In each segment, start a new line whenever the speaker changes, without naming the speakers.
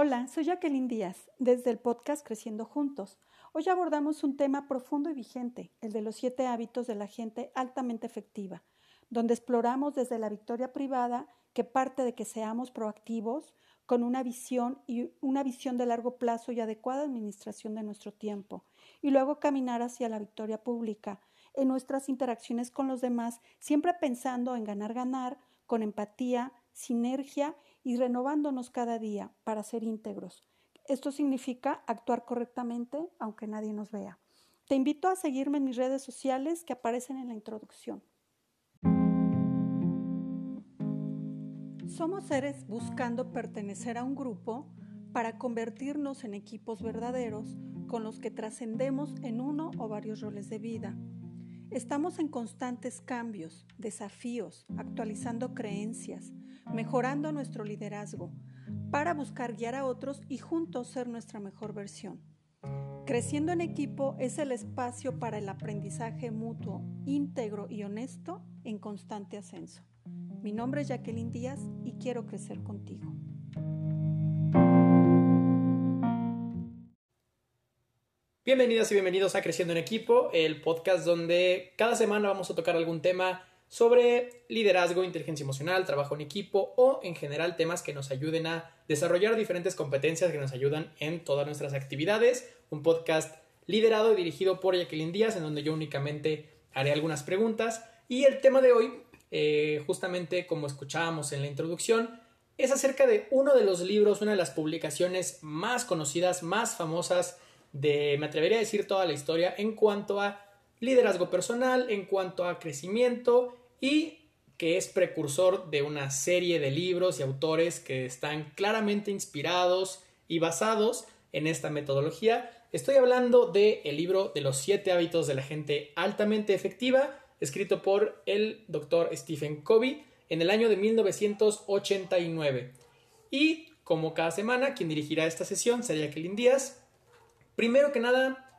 Hola, soy Jacqueline Díaz, desde el podcast Creciendo Juntos. Hoy abordamos un tema profundo y vigente, el de los siete hábitos de la gente altamente efectiva, donde exploramos desde la victoria privada que parte de que seamos proactivos, con una visión y una visión de largo plazo y adecuada administración de nuestro tiempo, y luego caminar hacia la victoria pública en nuestras interacciones con los demás, siempre pensando en ganar, ganar, con empatía, sinergia y renovándonos cada día para ser íntegros. Esto significa actuar correctamente aunque nadie nos vea. Te invito a seguirme en mis redes sociales que aparecen en la introducción. Somos seres buscando pertenecer a un grupo para convertirnos en equipos verdaderos con los que trascendemos en uno o varios roles de vida. Estamos en constantes cambios, desafíos, actualizando creencias, mejorando nuestro liderazgo, para buscar guiar a otros y juntos ser nuestra mejor versión. Creciendo en equipo es el espacio para el aprendizaje mutuo, íntegro y honesto en constante ascenso. Mi nombre es Jacqueline Díaz y quiero crecer contigo.
Bienvenidas y bienvenidos a Creciendo en Equipo, el podcast donde cada semana vamos a tocar algún tema sobre liderazgo, inteligencia emocional, trabajo en equipo o en general temas que nos ayuden a desarrollar diferentes competencias que nos ayudan en todas nuestras actividades. Un podcast liderado y dirigido por Jacqueline Díaz en donde yo únicamente haré algunas preguntas. Y el tema de hoy, eh, justamente como escuchábamos en la introducción, es acerca de uno de los libros, una de las publicaciones más conocidas, más famosas de, me atrevería a decir, toda la historia en cuanto a liderazgo personal, en cuanto a crecimiento y que es precursor de una serie de libros y autores que están claramente inspirados y basados en esta metodología. Estoy hablando del el libro de los siete hábitos de la gente altamente efectiva, escrito por el doctor Stephen Covey en el año de 1989. Y como cada semana, quien dirigirá esta sesión sería Kelly Díaz. Primero que nada,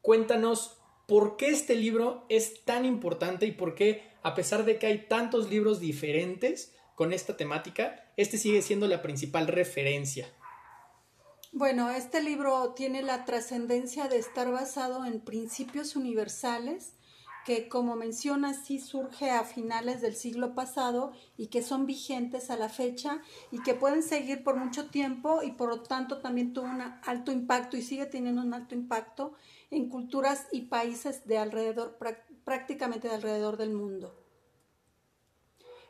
cuéntanos por qué este libro es tan importante y por qué, a pesar de que hay tantos libros diferentes con esta temática, este sigue siendo la principal referencia.
Bueno, este libro tiene la trascendencia de estar basado en principios universales que, como menciona, sí surge a finales del siglo pasado y que son vigentes a la fecha y que pueden seguir por mucho tiempo y por lo tanto también tuvo un alto impacto y sigue teniendo un alto impacto en culturas y países de alrededor, prácticamente de alrededor del mundo.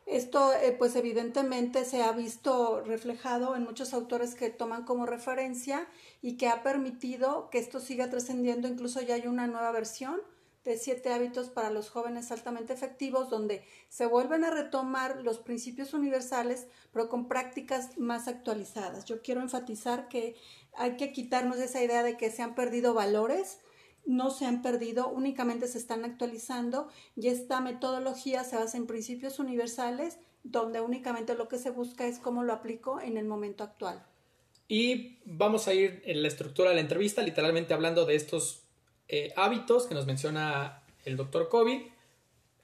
Esto, eh, pues evidentemente se ha visto reflejado en muchos autores que toman como referencia y que ha permitido que esto siga trascendiendo. Incluso ya hay una nueva versión de siete hábitos para los jóvenes altamente efectivos, donde se vuelven a retomar los principios universales, pero con prácticas más actualizadas. Yo quiero enfatizar que hay que quitarnos esa idea de que se han perdido valores, no se han perdido, únicamente se están actualizando y esta metodología se basa en principios universales donde únicamente lo que se busca es cómo lo aplico en el momento actual.
Y vamos a ir en la estructura de la entrevista, literalmente hablando de estos eh, hábitos que nos menciona el doctor Kobe.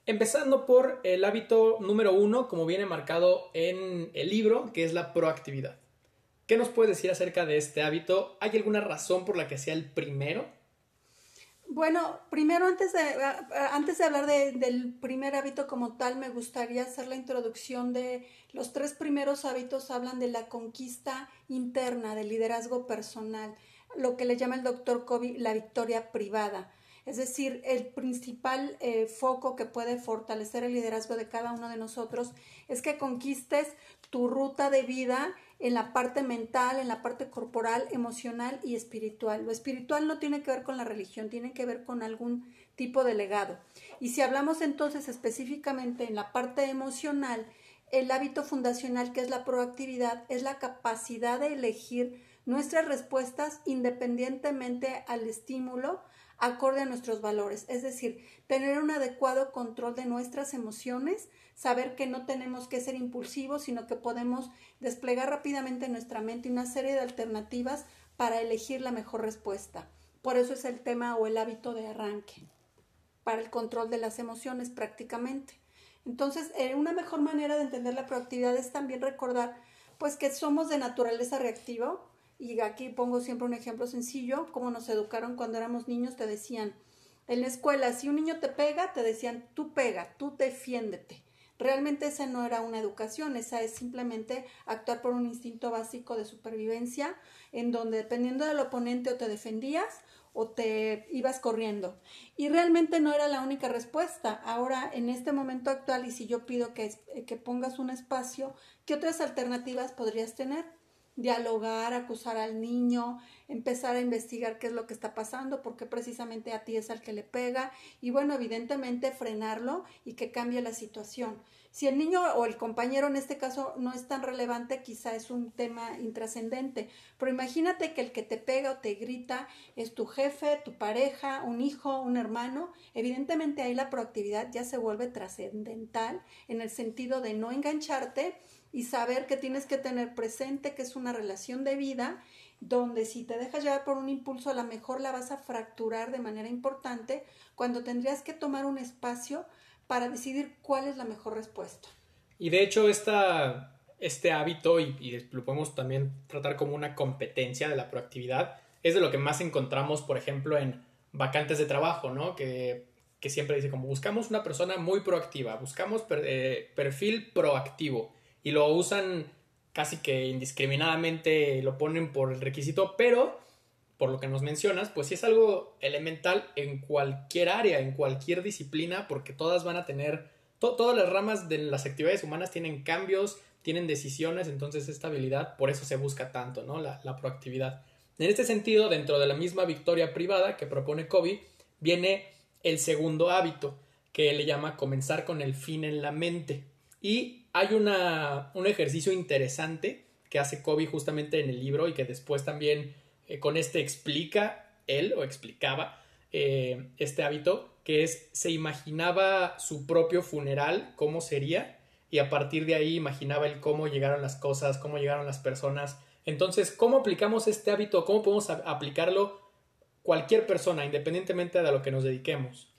Empezando por el hábito número uno, como viene marcado en el libro, que es la proactividad. ¿Qué nos puedes decir acerca de este hábito? ¿Hay alguna razón por la que sea el primero?
Bueno, primero antes de, antes de hablar del primer hábito como tal, me gustaría hacer la introducción de los tres primeros hábitos, hablan de la conquista interna, del liderazgo personal, lo que le llama el doctor Kobe la victoria privada. Es decir, el principal eh, foco que puede fortalecer el liderazgo de cada uno de nosotros es que conquistes tu ruta de vida en la parte mental, en la parte corporal, emocional y espiritual. Lo espiritual no tiene que ver con la religión, tiene que ver con algún tipo de legado. Y si hablamos entonces específicamente en la parte emocional, el hábito fundacional que es la proactividad es la capacidad de elegir nuestras respuestas independientemente al estímulo acorde a nuestros valores, es decir, tener un adecuado control de nuestras emociones, saber que no tenemos que ser impulsivos, sino que podemos desplegar rápidamente en nuestra mente una serie de alternativas para elegir la mejor respuesta. Por eso es el tema o el hábito de arranque, para el control de las emociones prácticamente. Entonces, eh, una mejor manera de entender la proactividad es también recordar pues que somos de naturaleza reactiva, y aquí pongo siempre un ejemplo sencillo, como nos educaron cuando éramos niños, te decían, en la escuela, si un niño te pega, te decían, tú pega, tú defiéndete. Realmente esa no era una educación, esa es simplemente actuar por un instinto básico de supervivencia, en donde dependiendo del oponente o te defendías o te ibas corriendo. Y realmente no era la única respuesta. Ahora, en este momento actual, y si yo pido que, que pongas un espacio, ¿qué otras alternativas podrías tener? Dialogar, acusar al niño, empezar a investigar qué es lo que está pasando, porque precisamente a ti es al que le pega y bueno, evidentemente frenarlo y que cambie la situación. Si el niño o el compañero en este caso no es tan relevante, quizá es un tema intrascendente, pero imagínate que el que te pega o te grita es tu jefe, tu pareja, un hijo, un hermano, evidentemente ahí la proactividad ya se vuelve trascendental en el sentido de no engancharte y saber que tienes que tener presente que es una relación de vida donde si te dejas llevar por un impulso a lo mejor la vas a fracturar de manera importante cuando tendrías que tomar un espacio para decidir cuál es la mejor respuesta.
Y de hecho este hábito, y, y lo podemos también tratar como una competencia de la proactividad, es de lo que más encontramos, por ejemplo, en vacantes de trabajo, ¿no? Que, que siempre dice como buscamos una persona muy proactiva, buscamos eh, perfil proactivo y lo usan casi que indiscriminadamente, lo ponen por el requisito, pero por lo que nos mencionas, pues sí es algo elemental en cualquier área, en cualquier disciplina, porque todas van a tener, todas las ramas de las actividades humanas tienen cambios, tienen decisiones, entonces esta habilidad, por eso se busca tanto, ¿no? La, la proactividad. En este sentido, dentro de la misma victoria privada que propone Kobe, viene el segundo hábito, que le llama comenzar con el fin en la mente. Y hay una, un ejercicio interesante que hace Kobe justamente en el libro y que después también eh, con este explica él o explicaba eh, este hábito, que es se imaginaba su propio funeral, cómo sería, y a partir de ahí imaginaba el cómo llegaron las cosas, cómo llegaron las personas. Entonces, ¿cómo aplicamos este hábito? ¿Cómo podemos aplicarlo cualquier persona, independientemente de a lo que nos dediquemos?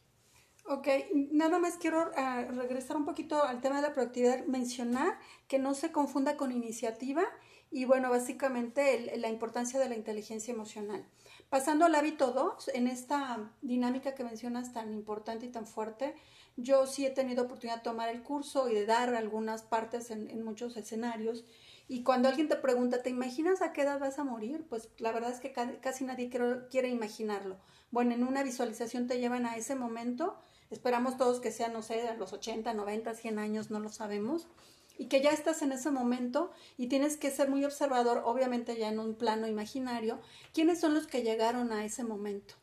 Ok, nada más quiero ah, regresar un poquito al tema de la productividad, mencionar que no se confunda con iniciativa y bueno, básicamente la importancia de la inteligencia emocional. Pasando al hábito 2, en esta dinámica que mencionas tan importante y tan fuerte, yo sí he tenido oportunidad de tomar el curso y de dar algunas partes en muchos escenarios. Y cuando alguien te pregunta, ¿te imaginas a qué edad vas a morir? Pues la verdad es que casi nadie quiere imaginarlo. Bueno, en una visualización te llevan a ese momento Esperamos todos que sean, no sé, los 80, 90, 100 años, no lo sabemos. Y que ya estás en ese momento y tienes que ser muy observador, obviamente ya en un plano imaginario, quiénes son los que llegaron a ese momento.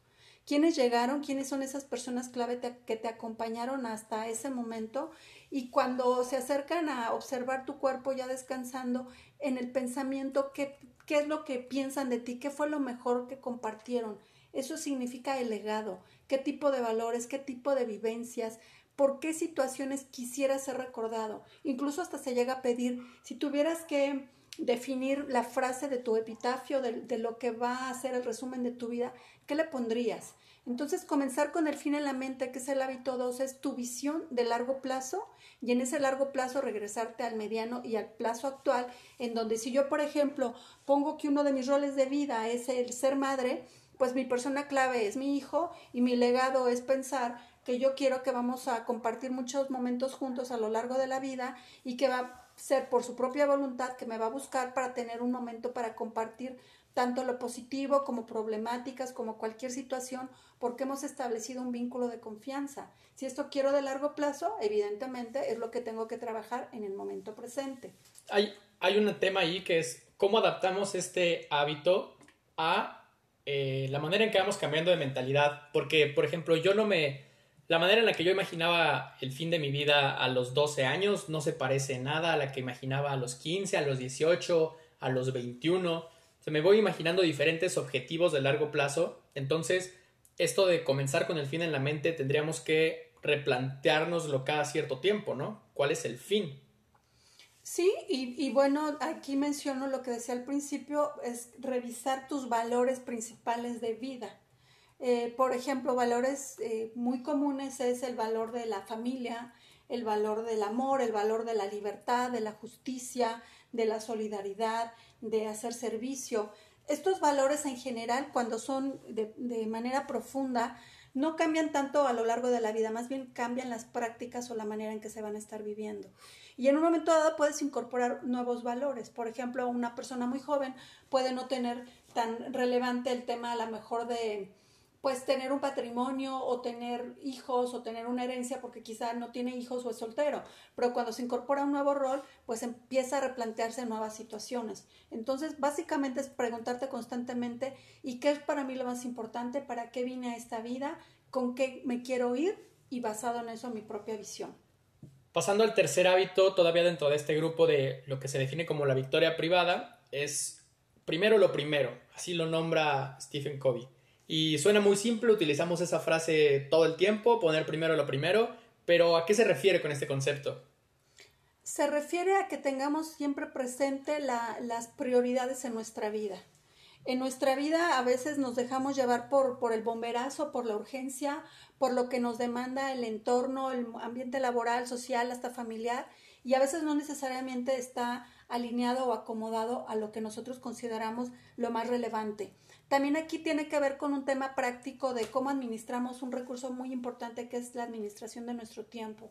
¿Quiénes llegaron? ¿Quiénes son esas personas clave que te acompañaron hasta ese momento? Y cuando se acercan a observar tu cuerpo ya descansando en el pensamiento, ¿qué, qué es lo que piensan de ti? ¿Qué fue lo mejor que compartieron? Eso significa el legado qué tipo de valores, qué tipo de vivencias, por qué situaciones quisieras ser recordado. Incluso hasta se llega a pedir, si tuvieras que definir la frase de tu epitafio, de, lo que va a ser el resumen de tu vida, ¿qué le pondrías? Entonces, comenzar con el fin en la mente, que es el hábito 2, es tu visión de largo plazo y en ese largo plazo regresarte al mediano y al plazo actual, en donde si yo, por ejemplo, pongo que uno de mis roles de vida es el ser madre, pues mi persona clave es mi hijo y mi legado es pensar que yo quiero que vamos a compartir muchos momentos juntos a lo largo de la vida y que va a ser por su propia voluntad que me va a buscar para tener un momento para compartir tanto lo positivo como problemáticas, como cualquier situación, porque hemos establecido un vínculo de confianza. Si esto quiero de largo plazo, evidentemente es lo que tengo que trabajar en el momento presente.
Hay, hay un tema ahí que es cómo adaptamos este hábito a eh, la manera en que vamos cambiando de mentalidad. Porque, por ejemplo, yo no me... La manera en la que yo imaginaba el fin de mi vida a los 12 años no se parece nada a la que imaginaba a los 15, a los 18, a los 21. Se me voy imaginando diferentes objetivos de largo plazo. Entonces, esto de comenzar con el fin en la mente tendríamos que replanteárnoslo cada cierto tiempo, ¿no? ¿Cuál es el fin?
Sí, y, bueno, aquí menciono lo que decía al principio, es revisar tus valores principales de vida. Eh, por ejemplo, valores eh, muy comunes es el valor de la familia, el valor del amor, el valor de la libertad, de la justicia, de la solidaridad, de hacer servicio. Estos valores en general, cuando son de manera profunda, no cambian tanto a lo largo de la vida, más bien cambian las prácticas o la manera en que se van a estar viviendo. Y en un momento dado puedes incorporar nuevos valores. Por ejemplo, una persona muy joven puede no tener tan relevante el tema a lo mejor de pues tener un patrimonio o tener hijos o tener una herencia porque quizá no tiene hijos o es soltero, pero cuando se incorpora un nuevo rol, pues empieza a replantearse nuevas situaciones. Entonces, básicamente es preguntarte constantemente, ¿y qué es para mí lo más importante? ¿Para qué vine a esta vida? ¿Con qué me quiero ir? Y basado en eso mi propia visión.
Pasando al tercer hábito, todavía dentro de este grupo de lo que se define como la victoria privada, es primero lo primero, así lo nombra Stephen Covey y suena muy simple, utilizamos esa frase todo el tiempo, poner primero lo primero, pero ¿a qué se refiere con este concepto?
Se refiere a que tengamos siempre presente las prioridades en nuestra vida. En nuestra vida a veces nos dejamos llevar por, por el bomberazo, por la urgencia, por lo que nos demanda el entorno, el ambiente laboral, social, hasta familiar, y a veces no necesariamente está alineado o acomodado a lo que nosotros consideramos lo más relevante. También aquí tiene que ver con un tema práctico de cómo administramos un recurso muy importante que es la administración de nuestro tiempo.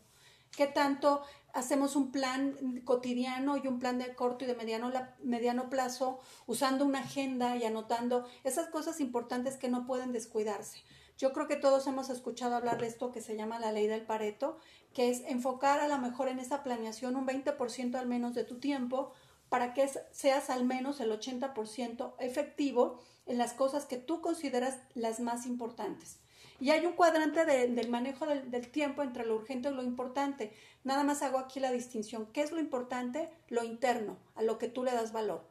¿Qué tanto hacemos un plan cotidiano y un plan de corto y de mediano, mediano plazo usando una agenda y anotando esas cosas importantes que no pueden descuidarse? Yo creo que todos hemos escuchado hablar de esto que se llama la ley del Pareto, que es enfocar a lo mejor en esa planeación un 20% al menos de tu tiempo para que seas al menos el 80% efectivo en las cosas que tú consideras las más importantes. Y hay un cuadrante del manejo del, del, tiempo entre lo urgente y lo importante. Nada más hago aquí la distinción. ¿Qué es lo importante? Lo interno, a lo que tú le das valor.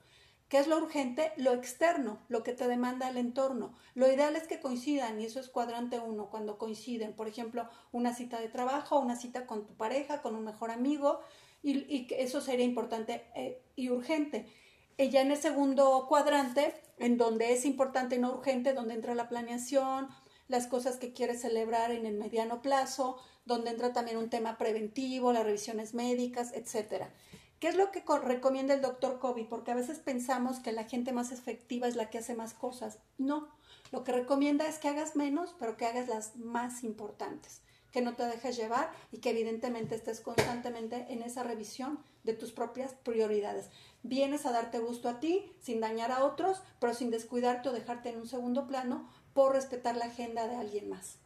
¿Qué es lo urgente? Lo externo, lo que te demanda el entorno. Lo ideal es que coincidan y eso es cuadrante uno, cuando coinciden. Por ejemplo, una cita de trabajo, una cita con tu pareja, con un mejor amigo, y, eso sería importante eh, y urgente. Ella en el segundo cuadrante, en donde es importante y no urgente, donde entra la planeación, las cosas que quieres celebrar en el mediano plazo, donde entra también un tema preventivo, las revisiones médicas, etcétera. ¿Qué es lo que recomienda el doctor Kobe? Porque a veces pensamos que la gente más efectiva es la que hace más cosas. No, lo que recomienda es que hagas menos, pero que hagas las más importantes que no te dejes llevar y que evidentemente estés constantemente en esa revisión de tus propias prioridades. Vienes a darte gusto a ti sin dañar a otros, pero sin descuidarte o dejarte en un segundo plano por respetar la agenda de alguien más.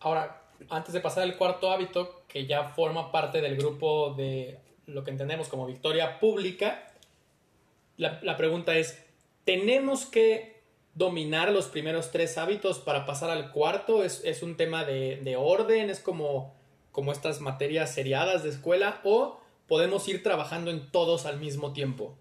Ahora, antes de pasar al cuarto hábito, que ya forma parte del grupo de lo que entendemos como victoria pública, la, pregunta es, ¿tenemos que dominar los primeros tres hábitos para pasar al cuarto? ¿Es, es un tema de, de, orden? ¿Es como, como estas materias seriadas de escuela? ¿O podemos ir trabajando en todos al mismo tiempo?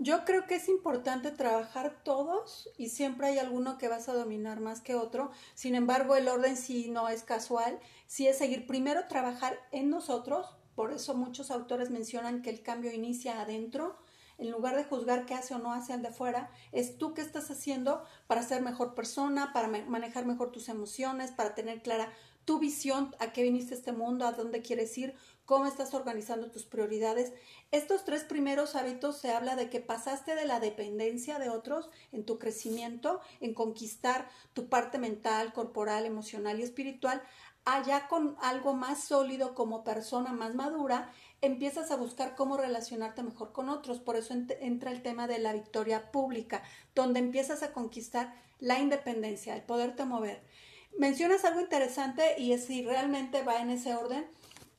Yo creo que es importante trabajar todos y siempre hay alguno que vas a dominar más que otro. Sin embargo, el orden sí no es casual, sí es seguir primero trabajar en nosotros. Por eso muchos autores mencionan que el cambio inicia adentro en lugar de juzgar qué hace o no hace al de afuera, es tú qué estás haciendo para ser mejor persona, para manejar mejor tus emociones, para tener clara tu visión, a qué viniste a este mundo, a dónde quieres ir, cómo estás organizando tus prioridades. Estos tres primeros hábitos se habla de que pasaste de la dependencia de otros en tu crecimiento, en conquistar tu parte mental, corporal, emocional y espiritual, allá con algo más sólido como persona más madura empiezas a buscar cómo relacionarte mejor con otros. Por eso entra el tema de la victoria pública, donde empiezas a conquistar la independencia, el poderte mover. Mencionas algo interesante y es si realmente va en ese orden.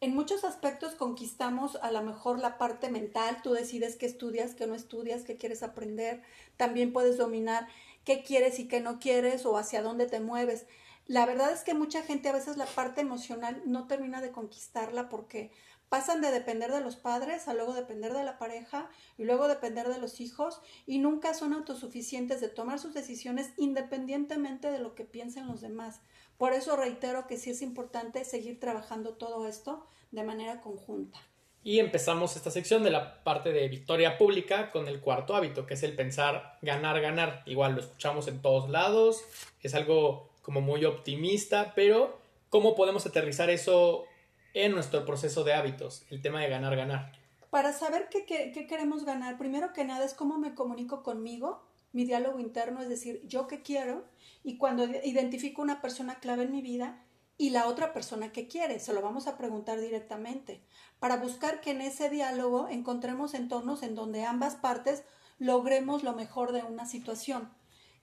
En muchos aspectos conquistamos a lo mejor la parte mental, tú decides qué estudias, qué no estudias, qué quieres aprender, también puedes dominar qué quieres y qué no quieres o hacia dónde te mueves. La verdad es que mucha gente a veces la parte emocional no termina de conquistarla porque pasan de depender de los padres a luego depender de la pareja y luego depender de los hijos y nunca son autosuficientes de tomar sus decisiones independientemente de lo que piensen los demás. Por eso reitero que sí es importante seguir trabajando todo esto de manera conjunta.
Y empezamos esta sección de la parte de victoria pública con el cuarto hábito, que es el pensar ganar, ganar. Igual lo escuchamos en todos lados, es algo como muy optimista, pero ¿cómo podemos aterrizar eso en nuestro proceso de hábitos, el tema de ganar, ganar.
Para saber qué, queremos ganar, primero que nada es cómo me comunico conmigo mi diálogo interno, es decir, yo qué quiero, y cuando identifico una persona clave en mi vida y la otra persona que quiere, se lo vamos a preguntar directamente, para buscar que en ese diálogo encontremos entornos en donde ambas partes logremos lo mejor de una situación.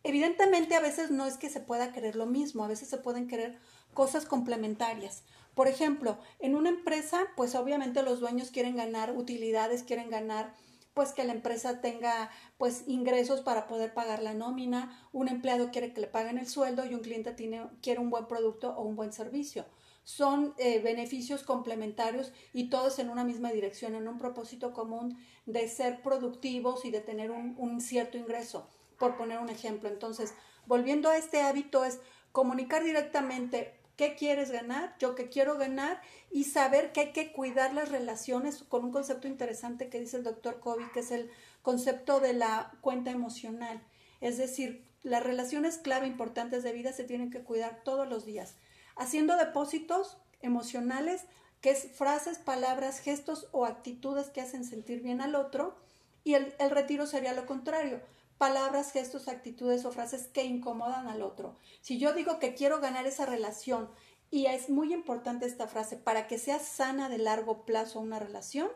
Evidentemente a veces no es que se pueda querer lo mismo, a veces se pueden querer cosas complementarias. Por ejemplo, en una empresa, pues obviamente los dueños quieren ganar utilidades, quieren ganar pues que la empresa tenga pues ingresos para poder pagar la nómina, un empleado quiere que le paguen el sueldo y un cliente tiene, quiere un buen producto o un buen servicio. Son eh, beneficios complementarios y todos en una misma dirección, en un propósito común de ser productivos y de tener un, un cierto ingreso, por poner un ejemplo. Entonces, volviendo a este hábito es comunicar directamente qué quieres ganar, yo qué quiero ganar y saber que hay que cuidar las relaciones con un concepto interesante que dice el doctor Covey, que es el concepto de la cuenta emocional. Es decir, las relaciones clave importantes de vida se tienen que cuidar todos los días, haciendo depósitos emocionales, que es frases, palabras, gestos o actitudes que hacen sentir bien al otro, y el retiro sería lo contrario, palabras, gestos, actitudes o frases que incomodan al otro. Si yo digo que quiero ganar esa relación y es muy importante esta frase, para que sea sana de largo plazo una relación,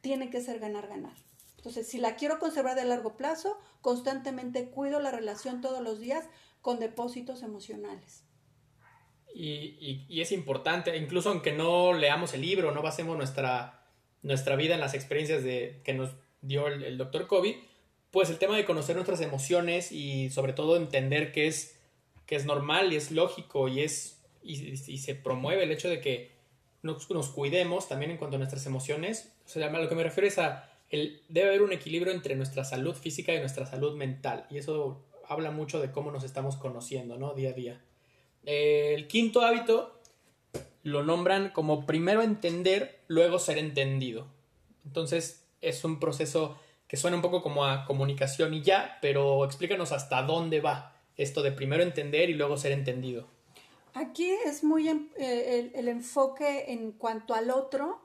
tiene que ser ganar, ganar. Entonces, si la quiero conservar de largo plazo, constantemente cuido la relación todos los días con depósitos emocionales.
Y, y, es importante, incluso aunque no leamos el libro, no basemos nuestra, nuestra vida en las experiencias de, que nos dio el, el doctor Kobe, pues el tema de conocer nuestras emociones y sobre todo entender que es, que es normal y es lógico y, es, y, se promueve el hecho de que nos, nos, cuidemos también en cuanto a nuestras emociones. O sea, a lo que me refiero es a, el, debe haber un equilibrio entre nuestra salud física y nuestra salud mental. Y eso habla mucho de cómo nos estamos conociendo, ¿no? Día a día. el quinto hábito lo nombran como primero entender, luego ser entendido. Entonces es un proceso que suena un poco como a comunicación y ya, pero explícanos hasta dónde va esto de primero entender y luego ser entendido.
Aquí es muy eh, el, enfoque en cuanto al otro,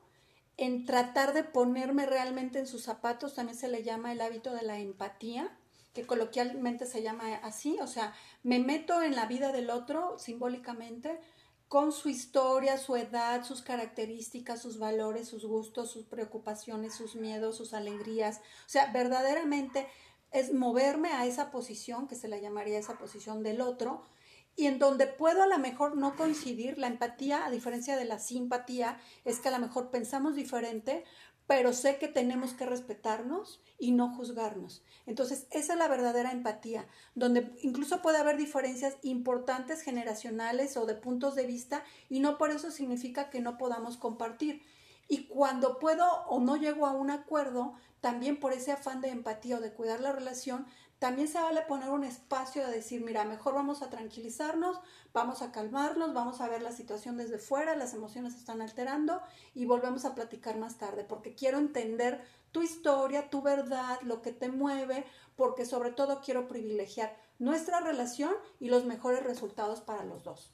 en tratar de ponerme realmente en sus zapatos, también se le llama el hábito de la empatía, que coloquialmente se llama así, o sea, me meto en la vida del otro simbólicamente, con su historia, su edad, sus características, sus valores, sus gustos, sus preocupaciones, sus miedos, sus alegrías. O sea, verdaderamente es moverme a esa posición, que se la llamaría esa posición del otro, y en donde puedo a lo mejor no coincidir, la empatía, a diferencia de la simpatía, es que a lo mejor pensamos diferente, pero sé que tenemos que respetarnos y no juzgarnos. Entonces, esa es la verdadera empatía, donde incluso puede haber diferencias importantes generacionales o de puntos de vista y no por eso significa que no podamos compartir. Y cuando puedo o no llego a un acuerdo, también por ese afán de empatía o de cuidar la relación, también se vale poner un espacio de decir, mira, mejor vamos a tranquilizarnos, vamos a calmarnos, vamos a ver la situación desde fuera, las emociones están alterando y volvemos a platicar más tarde, porque quiero entender tu historia, tu verdad, lo que te mueve, porque sobre todo quiero privilegiar nuestra relación y los mejores resultados para los dos.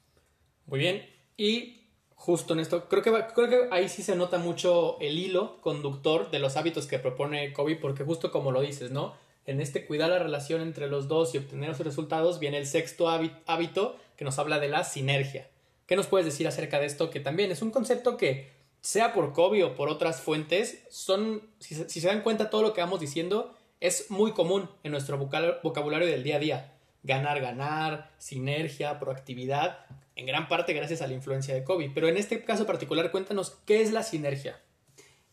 Muy bien, y justo en esto, creo que, creo que ahí sí se nota mucho el hilo conductor de los hábitos que propone Kobe, porque justo como lo dices, ¿no? En este cuidar la relación entre los dos y obtener esos resultados viene el sexto hábito que nos habla de la sinergia. ¿Qué nos puedes decir acerca de esto? Que también es un concepto que sea por Kobe o por otras fuentes, son, si, se dan cuenta, todo lo que vamos diciendo es muy común en nuestro vocabulario del día a día. Ganar, ganar, sinergia, proactividad, en gran parte gracias a la influencia de Kobe. Pero en este caso particular, cuéntanos, ¿qué es la sinergia?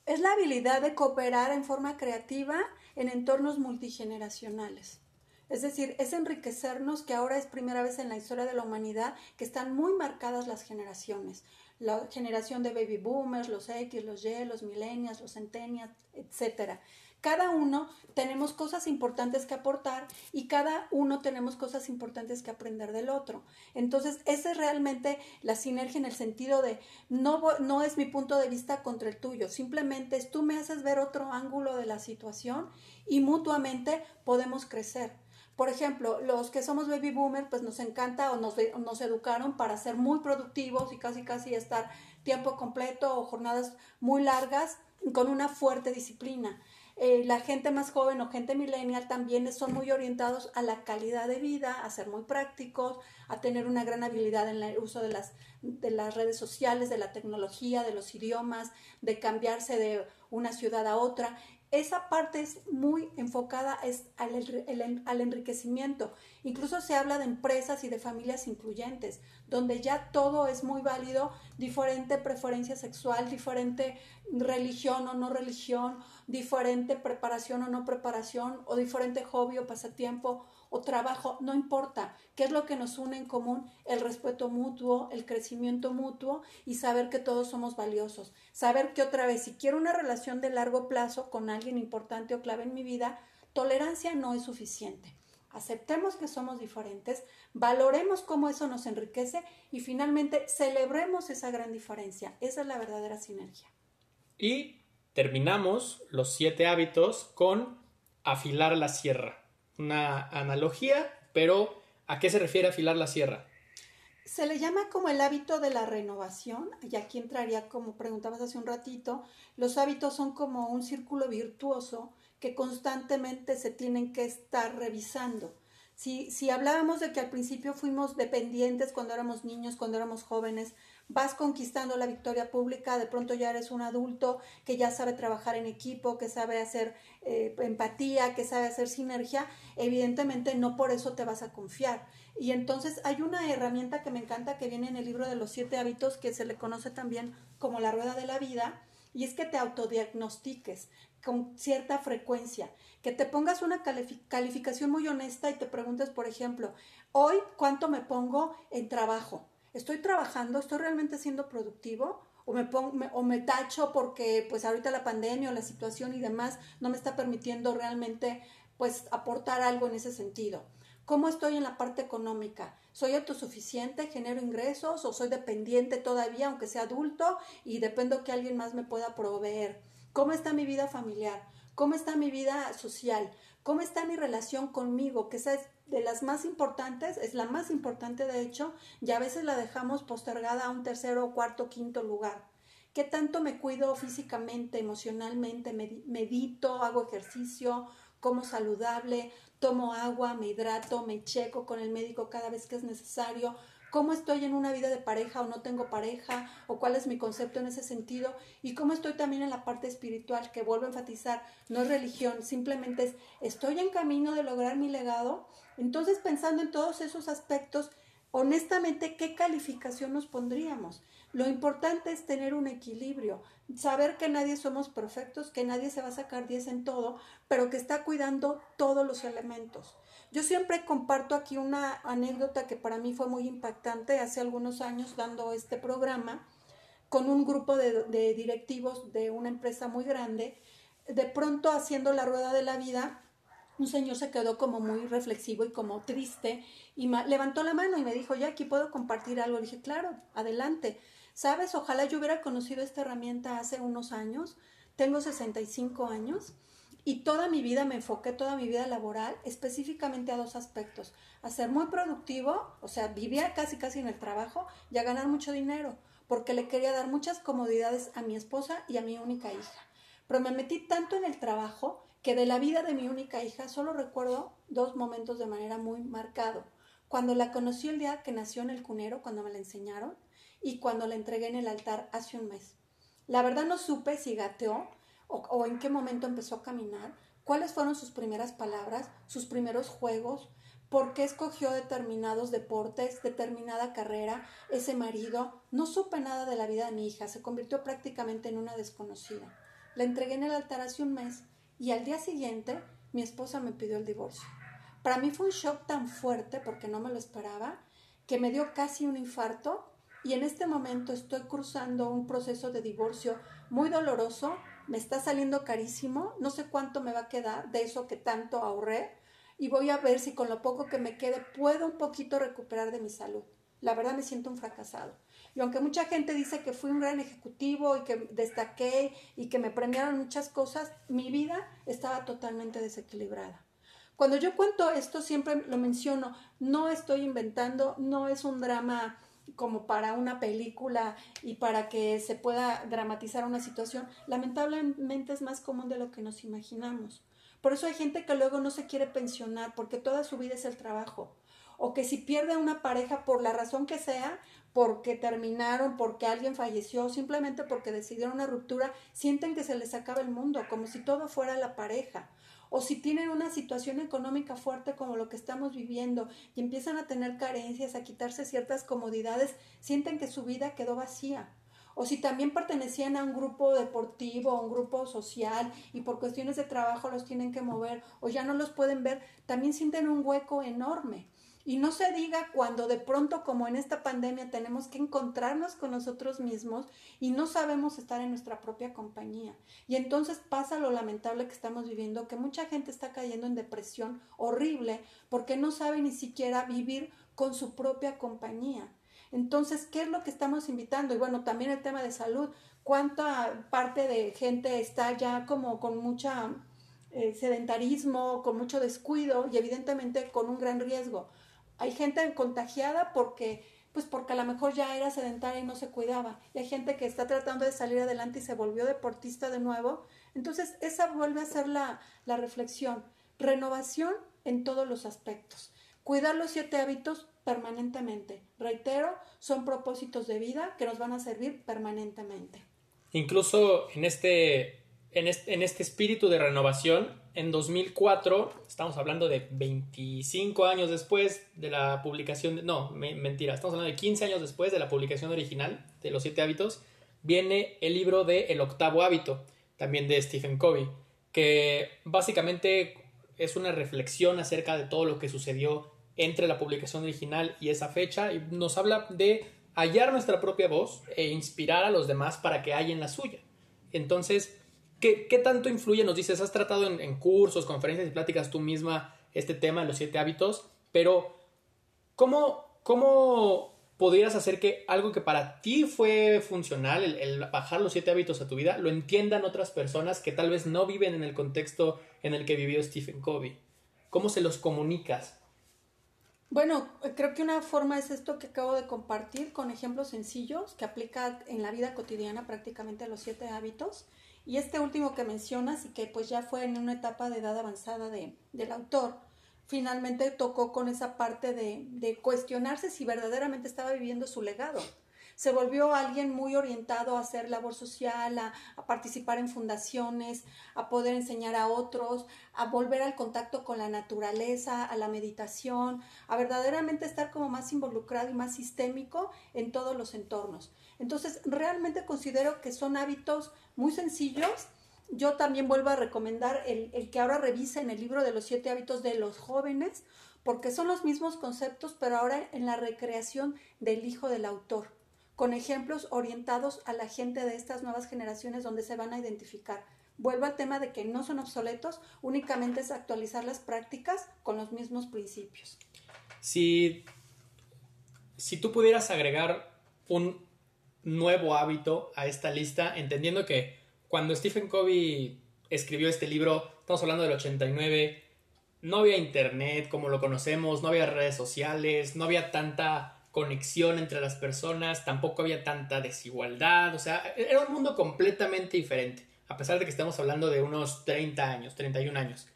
Es la habilidad de cooperar en forma creativa en entornos multigeneracionales. Es decir, es enriquecernos que ahora es primera vez en la historia de la humanidad que están muy marcadas las generaciones la generación de baby boomers, los X, los Y, los millennials, los centennials, etcétera. Cada uno tenemos cosas importantes que aportar y cada uno tenemos cosas importantes que aprender del otro. Entonces, esa es realmente la sinergia en el sentido de no, no es mi punto de vista contra el tuyo, simplemente es tú me haces ver otro ángulo de la situación y mutuamente podemos crecer. Por ejemplo, los que somos baby boomer, pues nos encanta o nos, nos educaron para ser muy productivos y casi casi estar tiempo completo o jornadas muy largas con una fuerte disciplina. Eh, la gente más joven o gente millennial también son muy orientados a la calidad de vida, a ser muy prácticos, a tener una gran habilidad en el uso de las, de las redes sociales, de la tecnología, de los idiomas, de cambiarse de una ciudad a otra esa parte es muy enfocada es al, al, enriquecimiento. Incluso se habla de empresas y de familias incluyentes, donde ya todo es muy válido, diferente preferencia sexual, diferente religión o no religión, diferente preparación o no preparación, o diferente hobby o pasatiempo o trabajo, no importa, qué es lo que nos une en común, el respeto mutuo, el crecimiento mutuo y saber que todos somos valiosos. Saber que otra vez, si quiero una relación de largo plazo con alguien importante o clave en mi vida, tolerancia no es suficiente. Aceptemos que somos diferentes, valoremos cómo eso nos enriquece y finalmente celebremos esa gran diferencia. Esa es la verdadera sinergia.
Y terminamos los siete hábitos con afilar la sierra una analogía, pero ¿a qué se refiere afilar la sierra?
Se le llama como el hábito de la renovación, y aquí entraría como preguntabas hace un ratito, los hábitos son como un círculo virtuoso que constantemente se tienen que estar revisando. Si, si hablábamos de que al principio fuimos dependientes cuando éramos niños, cuando éramos jóvenes, vas conquistando la victoria pública, de pronto ya eres un adulto que ya sabe trabajar en equipo, que sabe hacer eh, empatía, que sabe hacer sinergia, evidentemente no por eso te vas a confiar. Y entonces hay una herramienta que me encanta que viene en el libro de los siete hábitos, que se le conoce también como la rueda de la vida, y es que te autodiagnostiques con cierta frecuencia, que te pongas una calificación muy honesta y te preguntes, por ejemplo, hoy cuánto me pongo en trabajo, ¿Estoy trabajando? ¿Estoy realmente siendo productivo? O me, pongo, o me tacho porque pues ahorita la pandemia o la situación y demás no me está permitiendo realmente pues aportar algo en ese sentido. ¿Cómo estoy en la parte económica? ¿Soy autosuficiente? ¿Genero ingresos? ¿O soy dependiente todavía, aunque sea adulto, y dependo que alguien más me pueda proveer? ¿Cómo está mi vida familiar? ¿Cómo está mi vida social? ¿Cómo está mi relación conmigo? Que esa es de las más importantes, es la más importante de hecho, y a veces la dejamos postergada a un tercero, cuarto, quinto lugar. ¿Qué tanto me cuido físicamente, emocionalmente? Medito, hago ejercicio, como saludable, tomo agua, me hidrato, me checo con el médico cada vez que es necesario, cómo estoy en una vida de pareja o no tengo pareja, o cuál es mi concepto en ese sentido, y cómo estoy también en la parte espiritual, que vuelvo a enfatizar, no es religión, simplemente es, estoy en camino de lograr mi legado. Entonces, pensando en todos esos aspectos, honestamente, ¿qué calificación nos pondríamos? Lo importante es tener un equilibrio, saber que nadie somos perfectos, que nadie se va a sacar 10 en todo, pero que está cuidando todos los elementos. Yo siempre comparto aquí una anécdota que para mí fue muy impactante hace algunos años dando este programa con un grupo de, directivos de una empresa muy grande. De pronto haciendo la rueda de la vida, un señor se quedó como muy reflexivo y como triste y levantó la mano y me dijo, ya aquí puedo compartir algo. Le dije, claro, adelante. Sabes, ojalá yo hubiera conocido esta herramienta hace unos años. Tengo 65 años y toda mi vida me enfoqué, toda mi vida laboral, específicamente a dos aspectos. A ser muy productivo, o sea, vivía casi casi en el trabajo y a ganar mucho dinero, porque le quería dar muchas comodidades a mi esposa y a mi única hija. Pero me metí tanto en el trabajo que de la vida de mi única hija solo recuerdo dos momentos de manera muy marcado. Cuando la conocí el día que nació en el cunero, cuando me la enseñaron, y cuando la entregué en el altar hace un mes. La verdad no supe si gateó o, en qué momento empezó a caminar, cuáles fueron sus primeras palabras, sus primeros juegos, por qué escogió determinados deportes, determinada carrera, ese marido. No supe nada de la vida de mi hija, se convirtió prácticamente en una desconocida. La entregué en el altar hace un mes y al día siguiente mi esposa me pidió el divorcio. Para mí fue un shock tan fuerte porque no me lo esperaba que me dio casi un infarto y en este momento estoy cruzando un proceso de divorcio muy doloroso me está saliendo carísimo, no sé cuánto me va a quedar de eso que tanto ahorré y voy a ver si con lo poco que me quede puedo un poquito recuperar de mi salud. La verdad me siento un fracasado. Y aunque mucha gente dice que fui un gran ejecutivo y que destaqué y que me premiaron muchas cosas, mi vida estaba totalmente desequilibrada. Cuando yo cuento esto, siempre lo menciono, no estoy inventando, no es un drama como para una película y para que se pueda dramatizar una situación, lamentablemente es más común de lo que nos imaginamos. Por eso hay gente que luego no se quiere pensionar porque toda su vida es el trabajo. O que si pierde a una pareja por la razón que sea, porque terminaron, porque alguien falleció, simplemente porque decidieron una ruptura, sienten que se les acaba el mundo, como si todo fuera la pareja. O si tienen una situación económica fuerte como lo que estamos viviendo y empiezan a tener carencias, a quitarse ciertas comodidades, sienten que su vida quedó vacía o si también pertenecían a un grupo deportivo, a un grupo social y por cuestiones de trabajo los tienen que mover o ya no los pueden ver, también sienten un hueco enorme. Y no se diga cuando de pronto, como en esta pandemia, tenemos que encontrarnos con nosotros mismos y no sabemos estar en nuestra propia compañía. Y entonces pasa lo lamentable que estamos viviendo, que mucha gente está cayendo en depresión horrible porque no sabe ni siquiera vivir con su propia compañía. Entonces, ¿qué es lo que estamos invitando? Y bueno, también el tema de salud. ¿Cuánta parte de gente está ya como con mucha eh, sedentarismo, con mucho descuido y evidentemente con un gran riesgo? Hay gente contagiada porque pues porque a lo mejor ya era sedentaria y no se cuidaba. Y hay gente que está tratando de salir adelante y se volvió deportista de nuevo. Entonces, esa vuelve a ser la, la reflexión. Renovación en todos los aspectos. Cuidar los siete hábitos permanentemente. Reitero, son propósitos de vida que nos van a servir permanentemente.
Incluso en este, en este, espíritu de renovación, en 2004, estamos hablando de 25 años después de la publicación, de, no, mentira, estamos hablando de 15 años después de la publicación original de Los Siete Hábitos, viene el libro de El Octavo Hábito, también de Stephen Covey, que básicamente es una reflexión acerca de todo lo que sucedió entre la publicación original y esa fecha y nos habla de hallar nuestra propia voz e inspirar a los demás para que hallen la suya. Entonces, ¿qué, qué tanto influye? Nos dices, has tratado en, cursos, conferencias y pláticas tú misma este tema de los siete hábitos, pero ¿cómo, cómo podrías hacer que algo que para ti fue funcional, el, el, bajar los siete hábitos a tu vida, lo entiendan otras personas que tal vez no viven en el contexto en el que vivió Stephen Covey? ¿Cómo se los comunicas?
Bueno, creo que una forma es esto que acabo de compartir con ejemplos sencillos que aplica en la vida cotidiana prácticamente los siete hábitos. Y este último que mencionas y que pues ya fue en una etapa de edad avanzada de, del autor, finalmente tocó con esa parte de, de cuestionarse si verdaderamente estaba viviendo su legado se volvió alguien muy orientado a hacer labor social, a, participar en fundaciones, a poder enseñar a otros, a volver al contacto con la naturaleza, a la meditación, a verdaderamente estar como más involucrado y más sistémico en todos los entornos. Entonces, realmente considero que son hábitos muy sencillos. Yo también vuelvo a recomendar el, que ahora revisen el libro de los siete hábitos de los jóvenes, porque son los mismos conceptos, pero ahora en la recreación del hijo del autor con ejemplos orientados a la gente de estas nuevas generaciones donde se van a identificar. Vuelvo al tema de que no son obsoletos, únicamente es actualizar las prácticas con los mismos principios.
Si, si tú pudieras agregar un nuevo hábito a esta lista, entendiendo que cuando Stephen Covey escribió este libro, estamos hablando del 89, no había internet como lo conocemos, no había redes sociales, no había tanta conexión entre las personas, tampoco había tanta desigualdad, o sea, era un mundo completamente diferente, a pesar de que estamos hablando de unos 30 años, 31 años.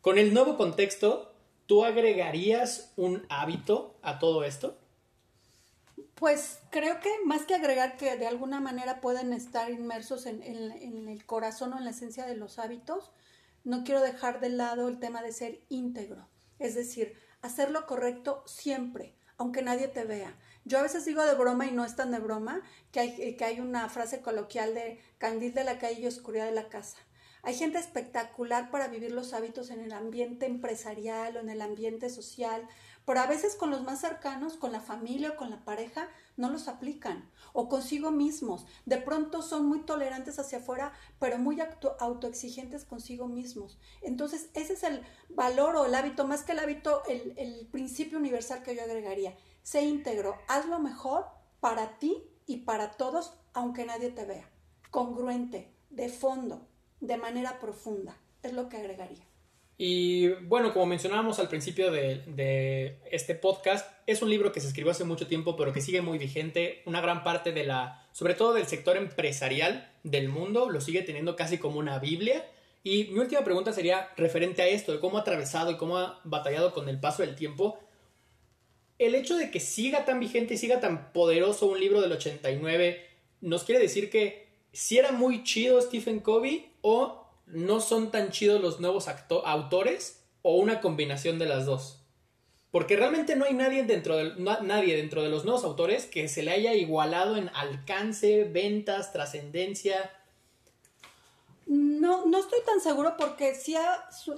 Con el nuevo contexto, ¿tú agregarías un hábito a todo esto?
Pues creo que más que agregar que de alguna manera pueden estar inmersos en, en, el corazón o en la esencia de los hábitos, no quiero dejar de lado el tema de ser íntegro, es decir, hacer lo correcto siempre, aunque nadie te vea. Yo a veces digo de broma y no es tan de broma, que hay, que hay una frase coloquial de candil de la calle y oscuridad de la casa. Hay gente espectacular para vivir los hábitos en el ambiente empresarial o en el ambiente social, pero a veces con los más cercanos, con la familia o con la pareja, no los aplican. O consigo mismos. De pronto son muy tolerantes hacia afuera, pero muy autoexigentes consigo mismos. Entonces, ese es el valor o el hábito, más que el hábito, el, principio universal que yo agregaría. Sé íntegro, haz lo mejor para ti y para todos, aunque nadie te vea. Congruente, de fondo, de manera profunda. Es lo que agregaría.
Y bueno, como mencionábamos al principio de, este podcast, es un libro que se escribió hace mucho tiempo, pero que sigue muy vigente. Una gran parte de la, sobre todo del sector empresarial del mundo, lo sigue teniendo casi como una Biblia. Y mi última pregunta sería referente a esto, de cómo ha atravesado y cómo ha batallado con el paso del tiempo. El hecho de que siga tan vigente y siga tan poderoso un libro del 89, nos quiere decir que si era muy chido Stephen Covey o no son tan chidos los nuevos autores o una combinación de las dos. Porque realmente no hay nadie dentro, de, nadie dentro de los nuevos autores que se le haya igualado en alcance, ventas, trascendencia.
No, no estoy tan seguro porque sí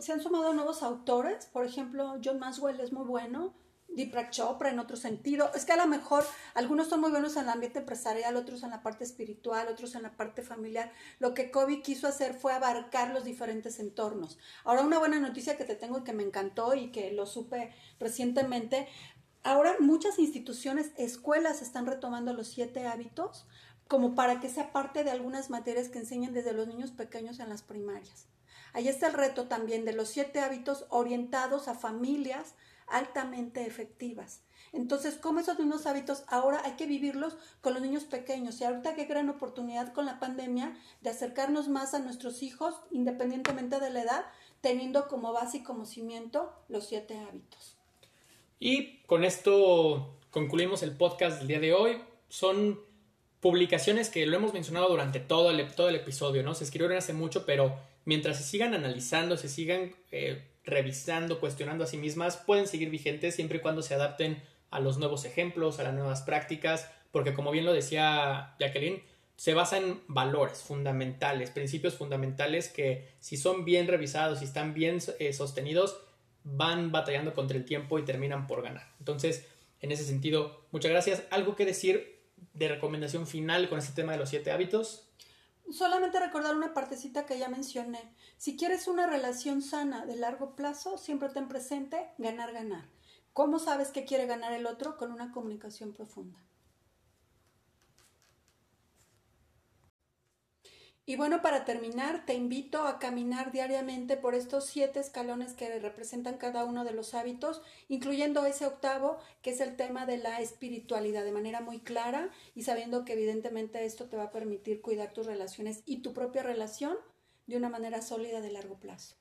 se han sumado nuevos autores. Por ejemplo, John Maswell es muy bueno. Deepak Chopra en otro sentido. Es que a lo mejor algunos son muy buenos en el ambiente empresarial, otros en la parte espiritual, otros en la parte familiar. Lo que Kobe quiso hacer fue abarcar los diferentes entornos. Ahora, una buena noticia que te tengo y que me encantó y que lo supe recientemente. Ahora muchas instituciones, escuelas están retomando los siete hábitos como para que sea parte de algunas materias que enseñan desde los niños pequeños en las primarias. Ahí está el reto también de los siete hábitos orientados a familias, altamente efectivas. Entonces, como esos mismos hábitos ahora hay que vivirlos con los niños pequeños. Y ahorita qué gran oportunidad con la pandemia de acercarnos más a nuestros hijos, independientemente de la edad, teniendo como base y como cimiento los siete hábitos.
Y con esto concluimos el podcast del día de hoy. Son publicaciones que lo hemos mencionado durante todo el, todo el episodio, ¿no? Se escribieron hace mucho, pero mientras se sigan analizando, se sigan eh, revisando, cuestionando a sí mismas, pueden seguir vigentes siempre y cuando se adapten a los nuevos ejemplos, a las nuevas prácticas, porque como bien lo decía Jacqueline, se basa en valores fundamentales, principios fundamentales que si son bien revisados y están bien eh, sostenidos, van batallando contra el tiempo y terminan por ganar. Entonces, en ese sentido, muchas gracias. ¿Algo que decir de recomendación final con este tema de los siete hábitos?
Solamente recordar una partecita que ya mencioné. Si quieres una relación sana de largo plazo, siempre ten presente ganar, ganar. ¿Cómo sabes que quiere ganar el otro? Con una comunicación profunda. Y bueno, para terminar, te invito a caminar diariamente por estos siete escalones que representan cada uno de los hábitos, incluyendo ese octavo, que es el tema de la espiritualidad, de manera muy clara y sabiendo que evidentemente esto te va a permitir cuidar tus relaciones y tu propia relación de una manera sólida de largo plazo.